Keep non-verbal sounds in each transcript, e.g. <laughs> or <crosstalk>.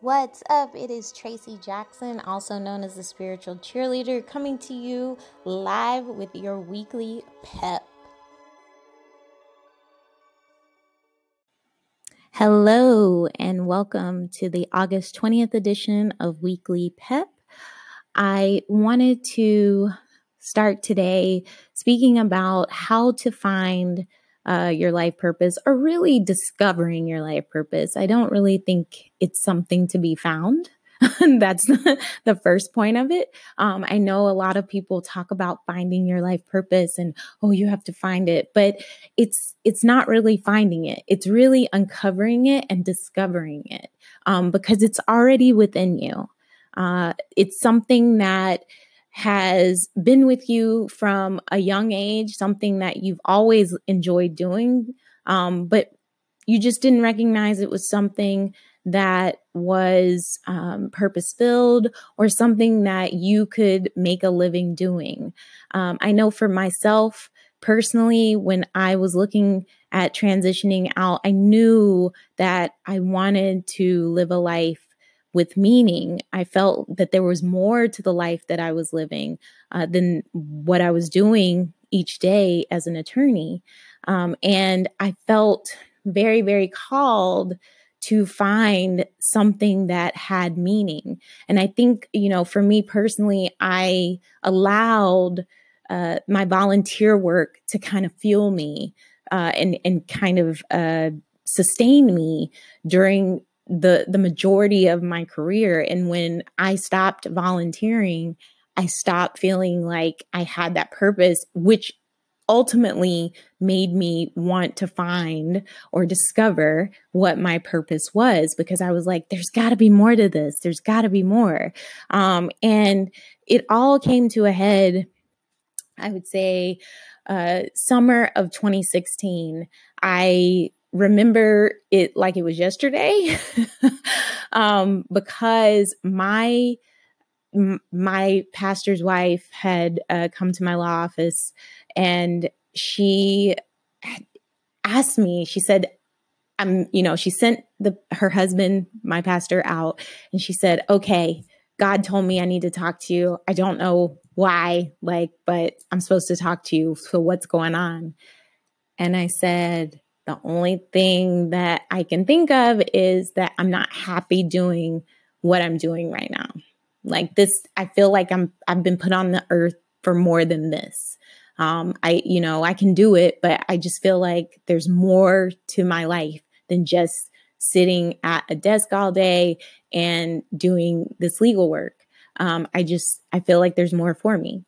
What's up? It is Tracy Jackson, also known as the spiritual cheerleader, coming to you live with your weekly pep. Hello, and welcome to the August 20th edition of Weekly Pep. I wanted to start today speaking about how to find uh, your life purpose or really discovering your life purpose. I don't really think it's something to be found. <laughs> That's <laughs> the first point of it. Um, I know a lot of people talk about finding your life purpose and oh, you have to find it, but it's it's not really finding it. It's really uncovering it and discovering it um, because it's already within you. Uh, it's something that has been with you from a young age, something that you've always enjoyed doing, um, but you just didn't recognize it was something that was um, purpose filled or something that you could make a living doing. Um, I know for myself personally, when I was looking at transitioning out, I knew that I wanted to live a life with meaning. I felt that there was more to the life that I was living uh, than what I was doing each day as an attorney. Um, and I felt very, very called to find something that had meaning. And I think, you know, for me personally, I allowed uh, my volunteer work to kind of fuel me uh, and, and kind of uh, sustain me during the the majority of my career. And when I stopped volunteering I stopped feeling like I had that purpose which ultimately made me want to find or discover what my purpose was because I was like there's got to be more to this. There's got to be more. Um, and it all came to a head I would say uh, summer of 2016 I remember it like it was yesterday. <laughs> Um, because my my pastor's wife had uh, come to my law office and she asked me she said i'm you know she sent the her husband my pastor out and she said okay god told me i need to talk to you. I don't know why like but i'm supposed to talk to you so what's going on? And i said the only thing that I can think of is that I'm not happy doing what I'm doing right now. Like this, I feel like I'm I've been put on the earth for more than this. Um, I, you know, I can do it, but I just feel like there's more to my life than just sitting at a desk all day and doing this legal work. Um, I just, I feel like there's more for me.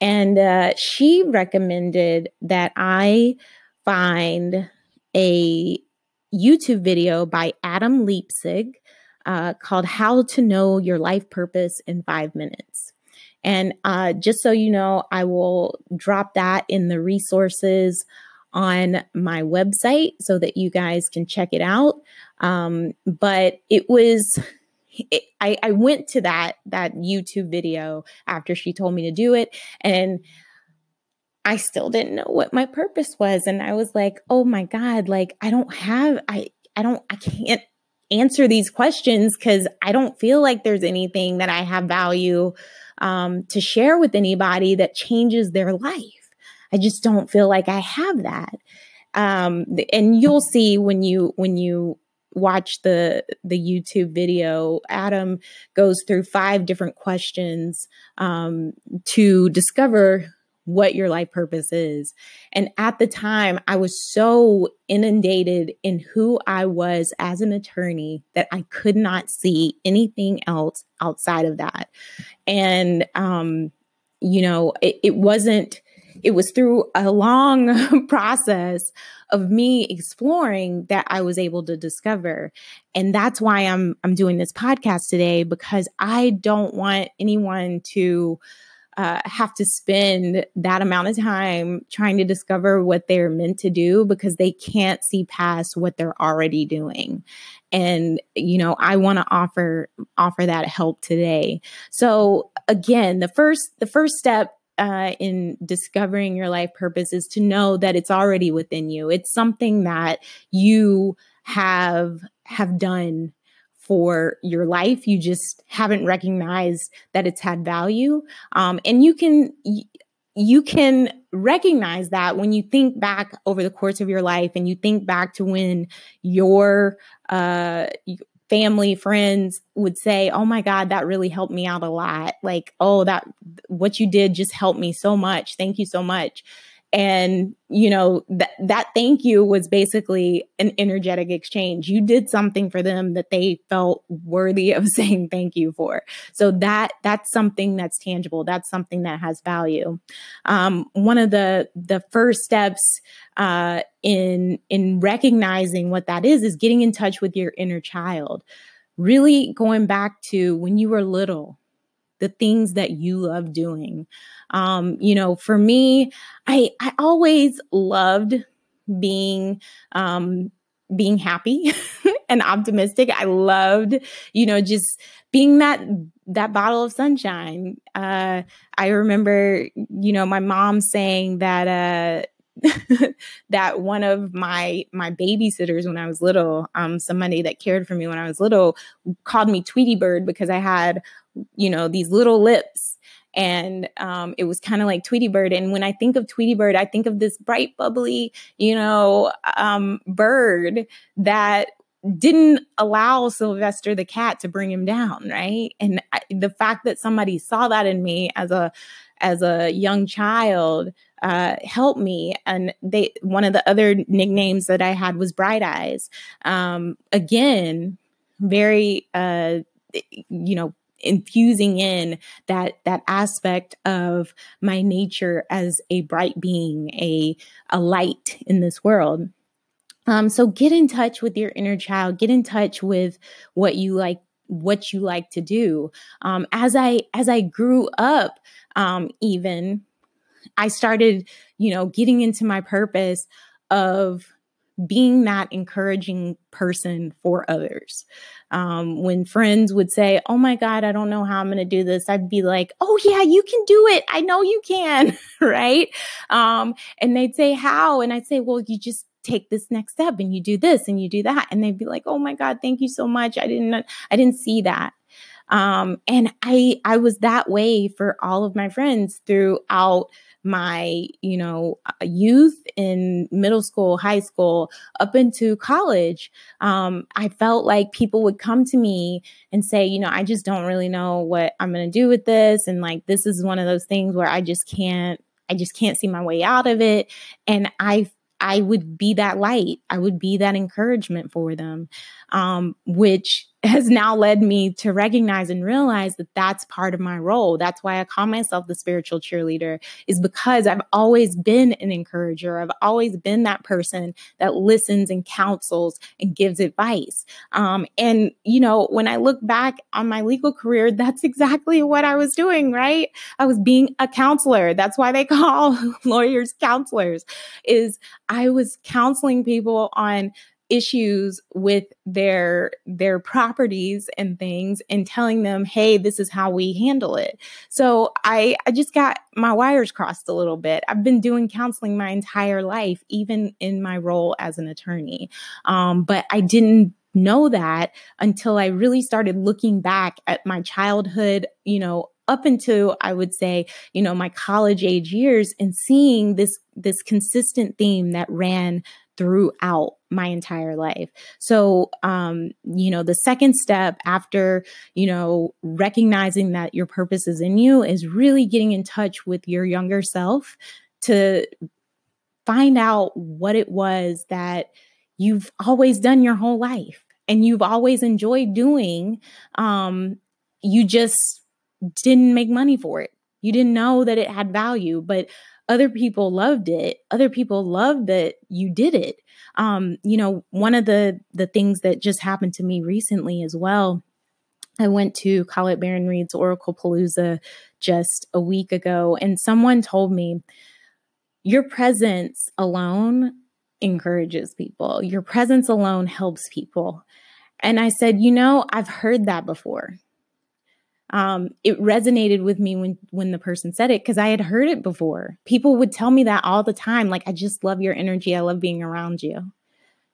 And uh, she recommended that I find a YouTube video by Adam Leipzig uh, called How to Know Your Life Purpose in Five Minutes. And uh, just so you know, I will drop that in the resources on my website so that you guys can check it out. Um, but it was. It, I, I went to that that YouTube video after she told me to do it, and I still didn't know what my purpose was. And I was like, oh my God, like I don't have, I, I don't, I can't answer these questions because I don't feel like there's anything that I have value um, to share with anybody that changes their life. I just don't feel like I have that. Um, and you'll see when you, when you, watch the the YouTube video, Adam goes through five different questions um, to discover what your life purpose is. And at the time, I was so inundated in who I was as an attorney that I could not see anything else outside of that. And, um, you know, it, it wasn't, it was through a long <laughs> process of me exploring that I was able to discover. And that's why I'm I'm doing this podcast today because I don't want anyone to uh, have to spend that amount of time trying to discover what they're meant to do because they can't see past what they're already doing. And you know i want to offer offer that help today. So again the first the first step uh, in discovering your life purpose is to know that it's already within you. It's something that you have have done for your life. You just haven't recognized that it's had value. Um, and you can, you can recognize that when you think back over the course of your life and you think back to when your uh, family friends would say oh my god that really helped me out a lot like oh that what you did just helped me so much thank you so much and you know that that thank you was basically an energetic exchange. You did something for them that they felt worthy of <laughs> saying thank you for. So that that's something that's tangible. That's something that has value. Um, one of the the first steps uh, in in recognizing what that is is getting in touch with your inner child. Really going back to when you were little the things that you love doing. Um, you know, for me, I I always loved being um being happy <laughs> and optimistic. I loved, you know, just being that that bottle of sunshine. Uh I remember, you know, my mom saying that uh <laughs> that one of my my babysitters when I was little, um, somebody that cared for me when I was little, called me Tweety Bird because I had you know, these little lips. And um, it was kind of like Tweety Bird. And when I think of Tweety Bird, I think of this bright, bubbly, you know, um, bird that didn't allow Sylvester the cat to bring him down, right? And I, the fact that somebody saw that in me as a as a young child uh, helped me. And they one of the other nicknames that I had was Bright Eyes. Um, again, very uh, you know infusing in that that aspect of my nature as a bright being a a light in this world um so get in touch with your inner child get in touch with what you like what you like to do um as i as i grew up um even i started you know getting into my purpose of being that encouraging person for others. Um, when friends would say, Oh my God, I don't know how I'm going to do this, I'd be like, Oh, yeah, you can do it. I know you can. <laughs> right. Um, and they'd say, How? And I'd say, Well, you just take this next step and you do this and you do that. And they'd be like, Oh my God, thank you so much. I didn't, I didn't see that. Um, and I, I was that way for all of my friends throughout my, you know, youth in middle school, high school, up into college, um, I felt like people would come to me and say, you know, I just don't really know what I'm going to do with this. And like, this is one of those things where I just can't, I just can't see my way out of it. And I I would be that light. I would be that encouragement for them, um, which has now led me to recognize and realize that that's part of my role. That's why I call myself the spiritual cheerleader is because I've always been an encourager. I've always been that person that listens and counsels and gives advice. Um, and, you know, when I look back on my legal career, <laughs> that's exactly what I was doing, right? I was being a counselor. That's why they <laughs> call lawyers counselors is I was counseling people on issues with their their properties and things and telling them hey this is how we handle it. So i i just got my wires crossed a little bit. I've been doing counseling my entire life even in my role as an attorney. Um, but i didn't know that until i really started looking back at my childhood you know up until I would say, you know, my college age years and seeing this this consistent theme that ran throughout my entire life. So, um, you know, the second step after, you know, recognizing that your purpose is in you is really getting in touch with your younger self to find out what it was that you've always done your whole life and you've always enjoyed doing. Um, you just didn't make money for it. You didn't know that it had value, but other people loved it other people loved that you did it um you know one of the the things that just happened to me recently as well I went to Colette Baron Reid's Oracle Palooza just a week ago, and someone told me, Your presence alone encourages people. Your presence alone helps people. And I said, You know, I've heard that before um, it resonated with me when when the person said it because I had heard it before. People would tell me that all the time, like, "I just love your energy. I love being around you."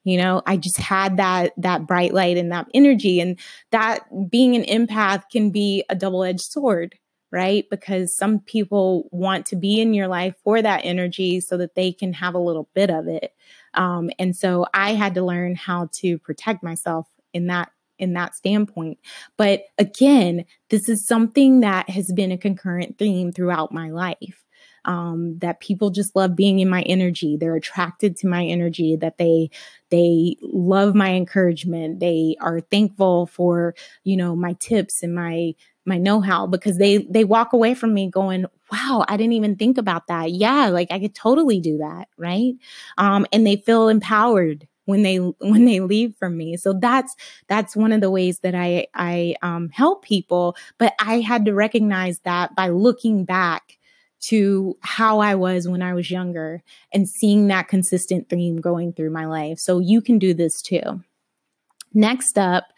you know i just had that that bright light and that energy and that being an empath can be a double-edged sword right because some people want to be in your life for that energy so that they can have a little bit of it um, and so i had to learn how to protect myself in that in that standpoint but again this is something that has been a concurrent theme throughout my life um, that people just love being in my energy. They're attracted to my energy. That they they love my encouragement. They are thankful for you know my tips and my my know-how because they they walk away from me going wow i didn't even think about that yeah like i could totally do that right um and they feel empowered when they <laughs> when they leave from me so that's that's one of the ways that i i um, help people but i had to recognize that by looking back to how I was when I was younger and seeing that consistent theme going through my life. So you can do this too. Next up,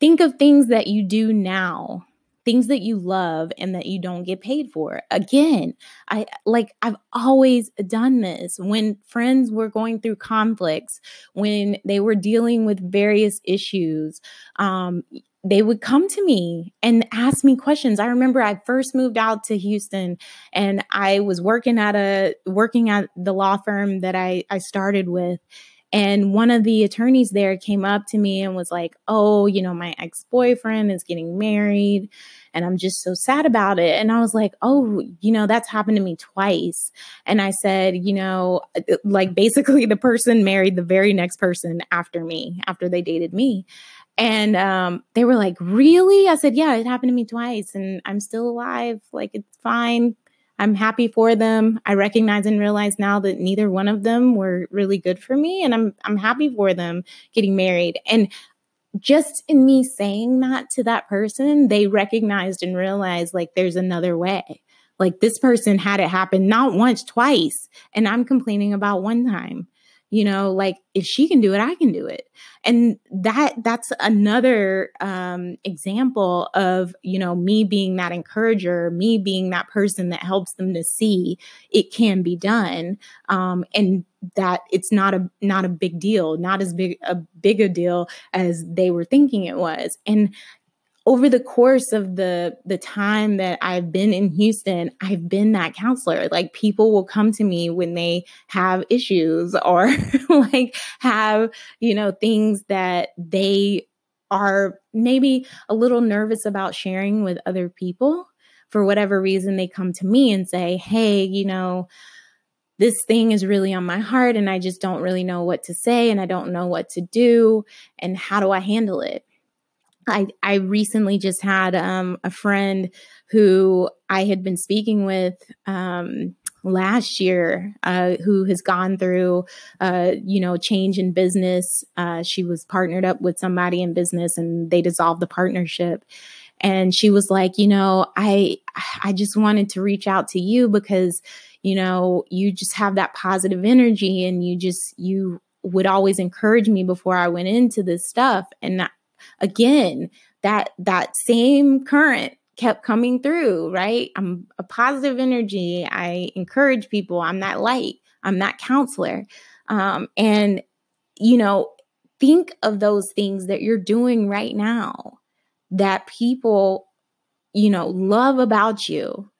think of things that you do now things that you love and that you don't get paid for. Again, I like I've always done this when friends were going through conflicts, when they were dealing with various issues. Um, they would come to me and ask me questions. I remember I first moved out to Houston and I was working at a working at the law firm that I I started with and one of the attorneys there came up to me and was like, "Oh, you know, my ex-boyfriend is getting married and I'm just so sad about it." And I was like, "Oh, you know, that's happened to me twice." And I said, "You know, like basically the person married the very next person after me, after they dated me." And um, they were like, Really? I said, Yeah, it happened to me twice and I'm still alive. Like, it's fine. I'm happy for them. I recognize and realize now that neither one of them were really good for me. And I'm I'm happy for them getting married. And just in me saying that to that person, they recognized and realized like there's another way. Like this person had it happen not once, twice. And I'm complaining about one time you know like if she can do it i can do it. And that that's another um, example of you know me being that encourager me being that person that helps them to see it can be done um, and that it's not a not a big deal not as big a big a deal as they were thinking it was. And over the course of the the time that I've been in Houston, I've been that counselor. Like people will come to me when they have issues <laughs> or like have, you know, things that they are maybe a little nervous about sharing with other people. For whatever reason, they come to me and say, Hey, you know, this thing is really on my heart and I just don't really know what to say and I don't know what to do. And how do I handle it? I, I recently just had um, a friend who I had been speaking with um, last year uh, who has gone through, uh, you know, change in business. Uh, she was partnered up with somebody in business and they dissolved the partnership. And she was like, you know, I I just wanted to reach out to you because, you know, you just have that positive energy and you just you would always encourage me before I went into this stuff. And again, that that same current kept coming through, right? I'm a positive energy. I encourage people. I'm that light. I'm that counselor. Um, and, you know, think of those things that you're doing right now that people, you know, love about you,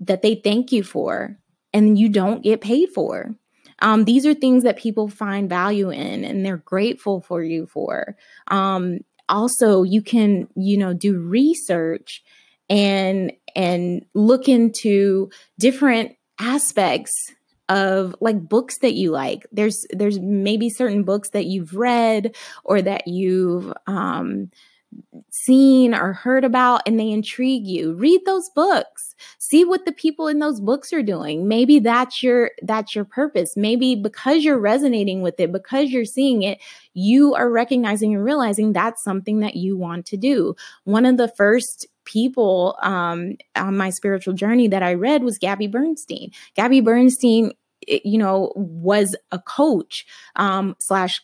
that they thank you for, and you don't get paid for. Um, these are things that people find value in and they're grateful for you for. Um, also you can you know do research and and look into different aspects of like books that you like. There's there's maybe certain books that you've read or that you've um seen or heard about and they intrigue you. Read those books. See what the people in those books are doing. Maybe that's your that's your purpose. Maybe because you're resonating with it because you're seeing it you are recognizing and realizing that's something that you want to do. One of the first people um, on my spiritual journey that i read was gabby bernstein. Gabby bernstein you know was a coach um, slash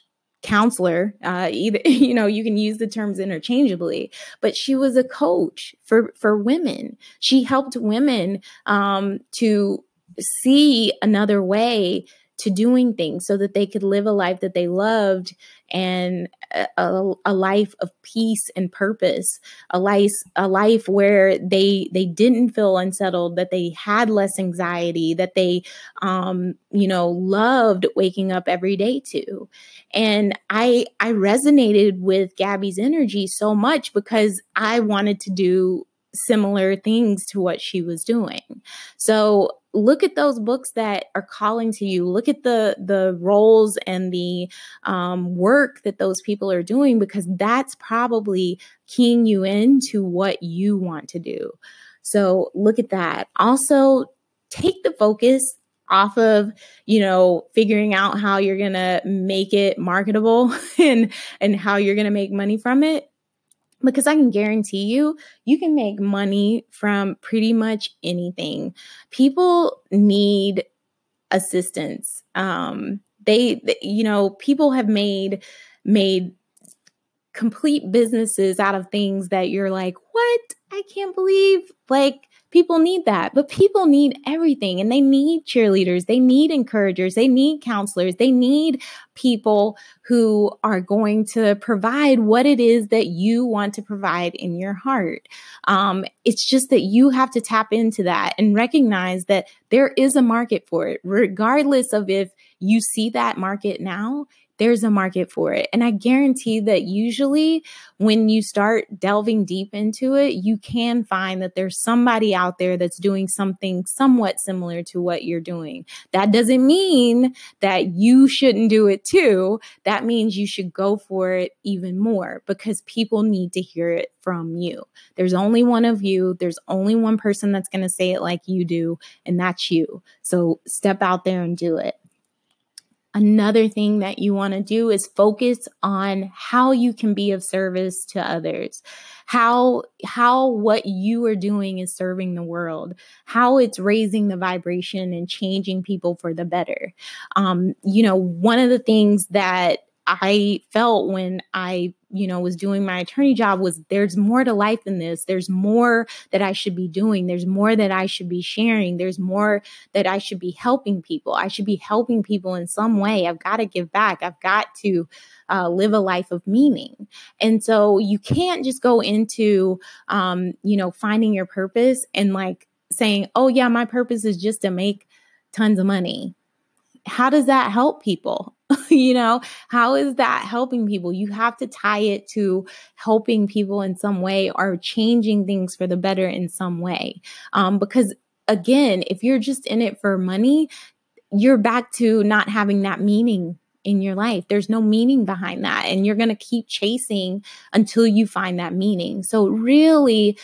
counselor uh, either <laughs> you know you can use the terms interchangeably but she was a coach for for women. She helped women um, to see another way to doing things so that they could live a life that they loved and a, a, life of peace and purpose a life a life where they they didn't feel unsettled that they had less anxiety that they um you know loved waking up every day to. And i i resonated with gabby's energy so much because i wanted to do similar things to what she was doing. So look at those books that are calling to you. Look at the the roles and the um, work that those people are doing because that's probably keying you into what you want to do. So look at that. Also, take the focus off of you know figuring out how you're going to make it marketable <laughs> and and how you're going to make money from it because I can guarantee you, you can make money from pretty much anything. People need assistance. Um, they, you know, people have made made complete businesses out of things that you're like, what? I can't believe like People need that, but people need everything and they need cheerleaders, they need encouragers, they need counselors, they need people who are going to provide what it is that you want to provide in your heart. Um, it's just that you have to tap into that and recognize that there is a market for it, regardless of if you see that market now there's a market for it. And I guarantee that usually when you start delving deep into it, you can find that there's somebody out there that's doing something somewhat similar to what you're doing. That doesn't mean that you shouldn't do it too. That means you should go for it even more because people need to hear it from you. There's only one of you, there's only one person that's going to say it like you do, and that's you. So step out there and do it. Another thing that you want to do is focus on how you can be of service to others. How how what you are doing is serving the world. How it's raising the vibration and changing people for the better. Um, you know, one of the things that I felt when I, you know, was doing my attorney job was there's more to life than this. There's more that I should be doing. There's more that I should be sharing. There's more that I should be helping people. I should be helping people in some way. I've got to give back. I've got to uh, live a life of meaning. And so you can't just go into, um, you know, finding your purpose and like saying, oh, yeah, my purpose is just to make tons of money. How does that help people? <laughs> you know, how is that helping people? You have to tie it to helping people in some way or changing things for the better in some way. Um, because again, if you're just in it for money, you're back to not having that meaning in your life. There's no meaning behind that. And you're going to keep chasing until you find that meaning. So really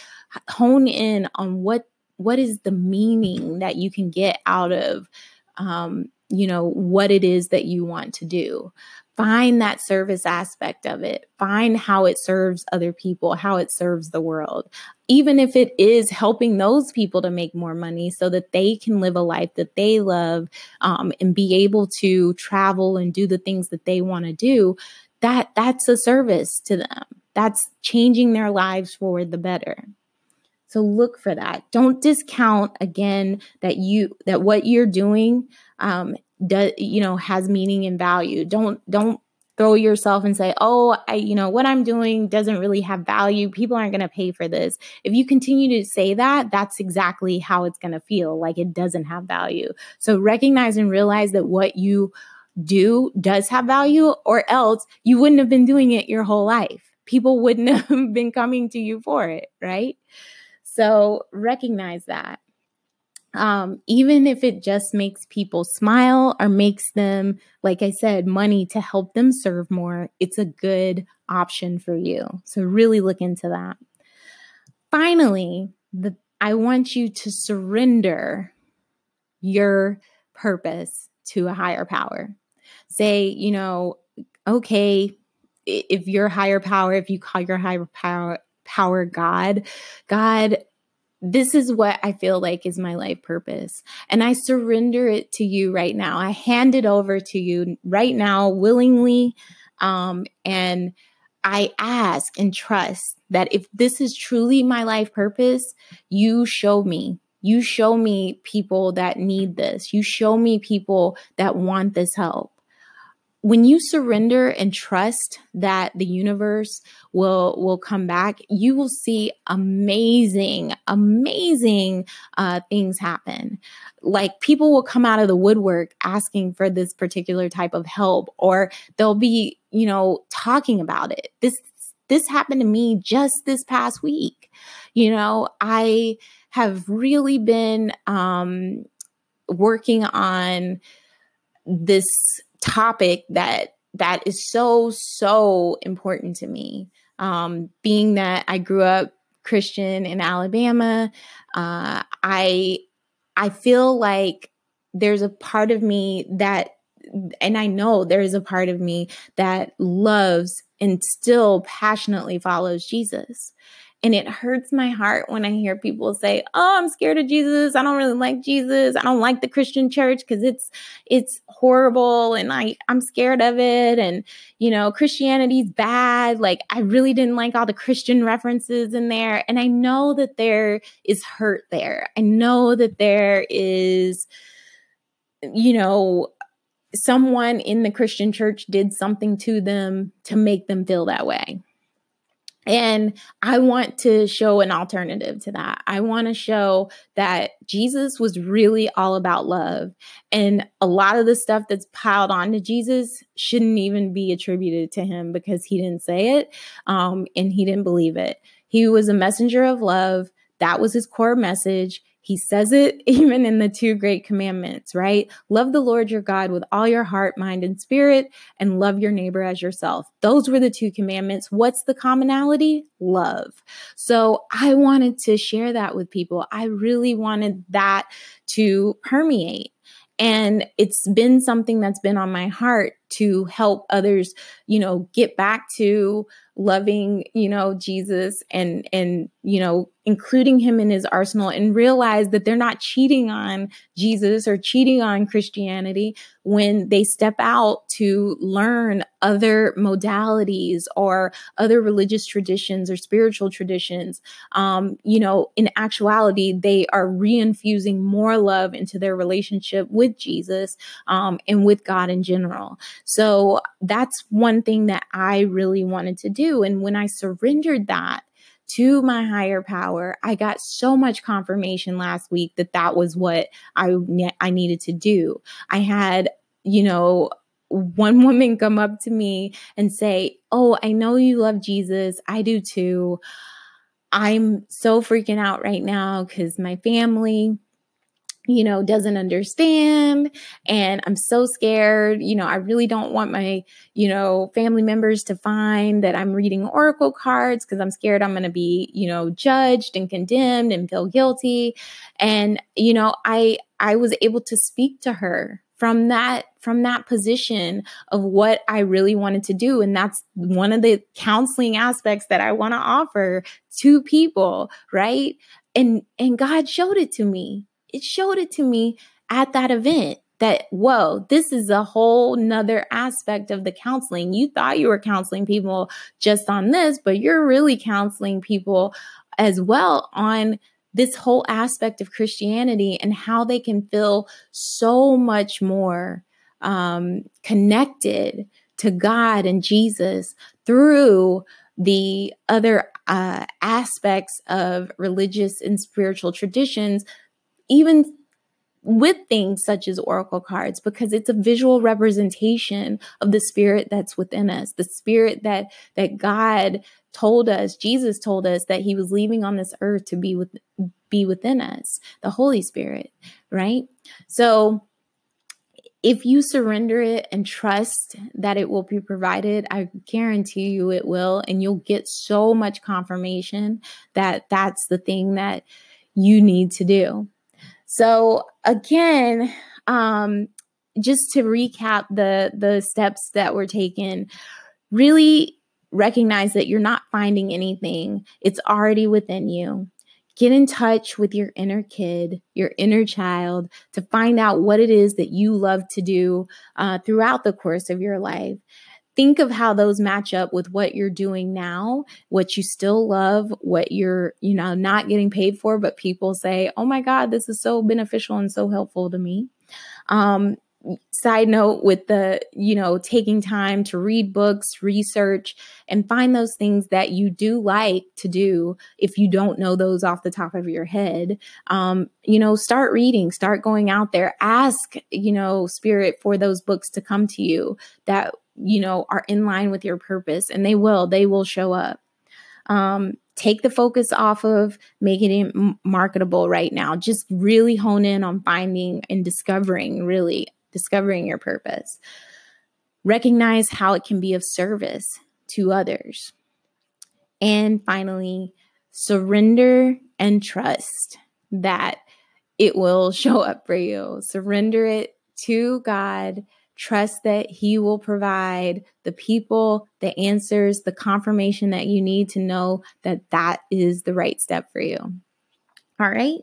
hone in on what what is the meaning that you can get out of um, you know, what it is that you want to do. Find that service aspect of it. Find how it serves other people, how it serves the world. Even if it is helping those people to make more money so that they can live a life that they love um, and be able to travel and do the things that they want to do, that that's a service to them. That's changing their lives for the better. So look for that. Don't discount again that you that what you're doing um does you know has meaning and value. Don't don't throw yourself and say, "Oh, I you know what I'm doing doesn't really have value. People aren't going to pay for this." If you continue to say that, that's exactly how it's going to feel, like it doesn't have value. So recognize and realize that what you do does have value or else you wouldn't have been doing it your whole life. People wouldn't <laughs> have been coming to you for it, right? So recognize that. Um, even if it just makes people smile or makes them, like I said, money to help them serve more, it's a good option for you. So really look into that. Finally, the I want you to surrender your purpose to a higher power. Say, you know, okay, if your higher power, if you call your higher power power God. God, this is what I feel like is my life purpose. And I surrender it to you right now. I hand it over to you right now, willingly. Um, and I ask and trust that if this is truly my life purpose, you show me You show me people that need this. You show me people that want this help when you surrender and trust that the universe will will come back you will see amazing amazing uh, things happen. Like people will come out of the woodwork asking for this particular type of help or they'll be you know talking about it. This this happened to me just this past week. You know i have really been um working on this topic that that is so so important to me. Um, being that i grew up christian in alabama uh, i i feel like there's a part of me that and i know there is a part of me that loves and still passionately follows jesus and it hurts my heart when I hear people say, "Oh, I'm scared of Jesus. I don't really like Jesus. I don't like the Christian church because it's it's horrible and I I'm scared of it and you know, Christianity's bad. Like I really didn't like all the Christian references in there." And I know that there is hurt there. I know that there is you know, someone in the Christian church did something to them to make them feel that way. And I want to show an alternative to that. I want to show that Jesus was really all about love. And a lot of the stuff that's piled onto Jesus shouldn't even be attributed to him because he didn't say it um, and he didn't believe it. He was a messenger of love. That was his core message. He says it <laughs> even in the two great commandments, right? Love the Lord your God with all your heart, mind, and spirit, and love your neighbor as yourself. Those were the two commandments. What's the commonality? Love. So I wanted to share that with people. I really wanted that to permeate. And it's been something that's been on my heart to help others, you know, get back to loving, you know, Jesus and and you know, including him in his arsenal and realize that they're not cheating on Jesus or cheating on Christianity when they step out to learn other modalities or other religious traditions or spiritual traditions. Um, you know, in actuality, they are reinfusing more love into their relationship with Jesus um, and with God in general. So that's one thing that I really wanted to do. And when I surrendered that, to my higher power. I got so much confirmation last week that that was what I I needed to do. I had, you know, one <laughs> woman come up to me and say, "Oh, I know you love Jesus. I do too. I'm so freaking out right now cuz my family you know, doesn't understand. And I'm so scared. You know, I really don't want my, you know, family members to find that I'm reading oracle cards because I'm scared I'm going to be, you know, judged and condemned and feel guilty. And, you know, I, I was able to speak to her from that from that position of what I really wanted to do and that's one of the counseling aspects that I want to offer to people right and and God showed it to me it showed it to me at that event that whoa this is a whole nother aspect of the counseling. You thought you were counseling people just on this but you're really counseling people as well on this whole aspect of christianity and how they can feel so much more um, connected to god and jesus through the other uh, aspects of religious and spiritual traditions even with things such as oracle cards because it's a visual representation of the spirit that's within us the spirit that that god told us jesus told us that he was leaving on this earth to be with be within us the holy spirit right? So if you surrender it and trust that it will be provided i guarantee you it will and you'll get so much confirmation that that's the thing that you need to do so again, um, just to recap the the steps that were taken, really recognize that you're not finding anything. It's already within you. Get in touch with your inner kid, your inner child, to find out what it is that you love to do uh, throughout the course of your life. Think of how those match up with what you're doing now, what you still love, what you're, you know, not getting paid for, but people say, oh my God, this is so beneficial and so helpful to me. Um, side note with the you know taking time to read books research and find those things that you do like to do if you don't know those off the top of your head um, you know start reading start going out there ask you know spirit for those books to come to you that you know are in line with your purpose and they will they will show up um, take the focus off of making it marketable right now just really hone in on finding and discovering really discovering your purpose. Recognize how it can be of service to others. And finally, surrender and trust that it will <laughs> show up for you. Surrender it to God. Trust that He will provide the people, the answers, the confirmation that you need to know that that is the right step for you. All right.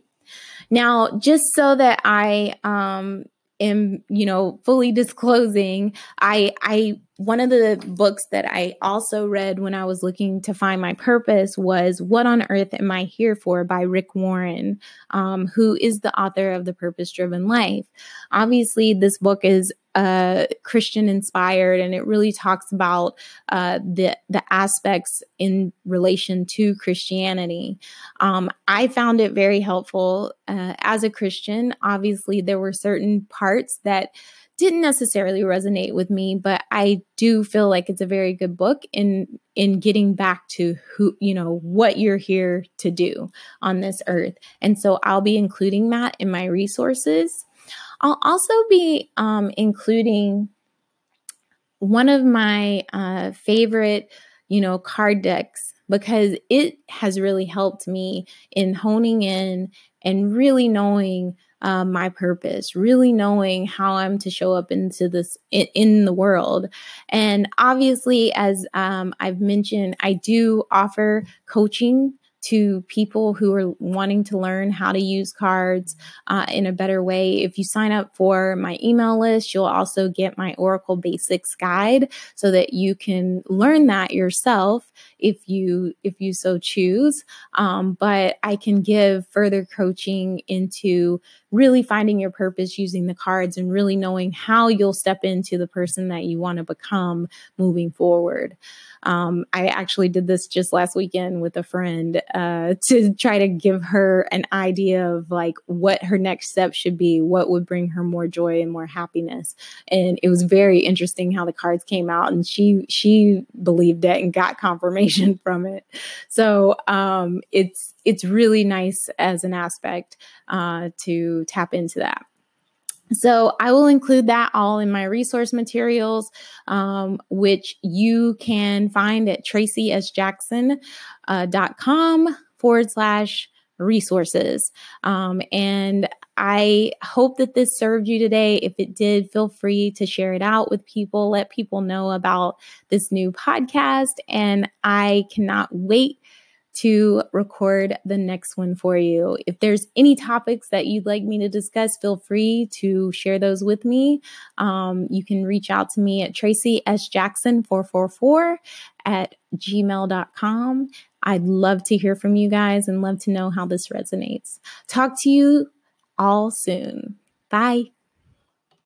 Now, just so that I um, am, you know, fully disclosing, I I one of the books that I also read when I was looking to find my purpose was What on Earth Am I Here For by Rick Warren, um, who is the author of The Purpose Driven Life. Obviously, this book is uh, Christian inspired, and it really talks about uh, the the aspects in relation to Christianity. Um, I found it very helpful uh, as a Christian. Obviously, there were certain parts that didn't necessarily resonate with me, but I do feel like it's a very good book in in getting back to who, you know, what you're here to do on this earth. And so I'll be including that in my resources. I'll also be um, including one of my uh, favorite, you know, card decks because it has really helped me in honing in and really knowing uh, my purpose, really knowing how I'm to show up into this in, in the world. And obviously, as um, I've mentioned, I do offer coaching to people who are wanting to learn how to use cards uh, in a better way. If you sign up for my email list, you'll also get my Oracle Basics guide so that you can learn that yourself if you if you so choose. Um, but I can give further coaching into really finding your purpose using the cards and really knowing how you'll step into the person that you want to become moving forward. Um, I actually did this just last weekend with a friend uh, <laughs> to try to give her an idea of like what her next step should be, what would bring her more joy and more happiness. And it was very interesting how the cards came out, and she she believed it and got confirmation <laughs> from it. So um, it's it's really nice as an aspect uh, to tap into that. So I will include that all in my resource materials, um, which you can find at tracysjackson.com uh, forward slash resources. Um, and I hope that this served you today. If it did, feel free to share it out with people, let people know about this new podcast. And I cannot wait to record the next one for you. If there's any topics that you'd like me to discuss, feel free to share those with me. Um, you can reach out to me at Tracy S. Jackson 444 at gmail.com. I'd love to hear from you guys and love to know how this resonates. Talk to you all soon. Bye.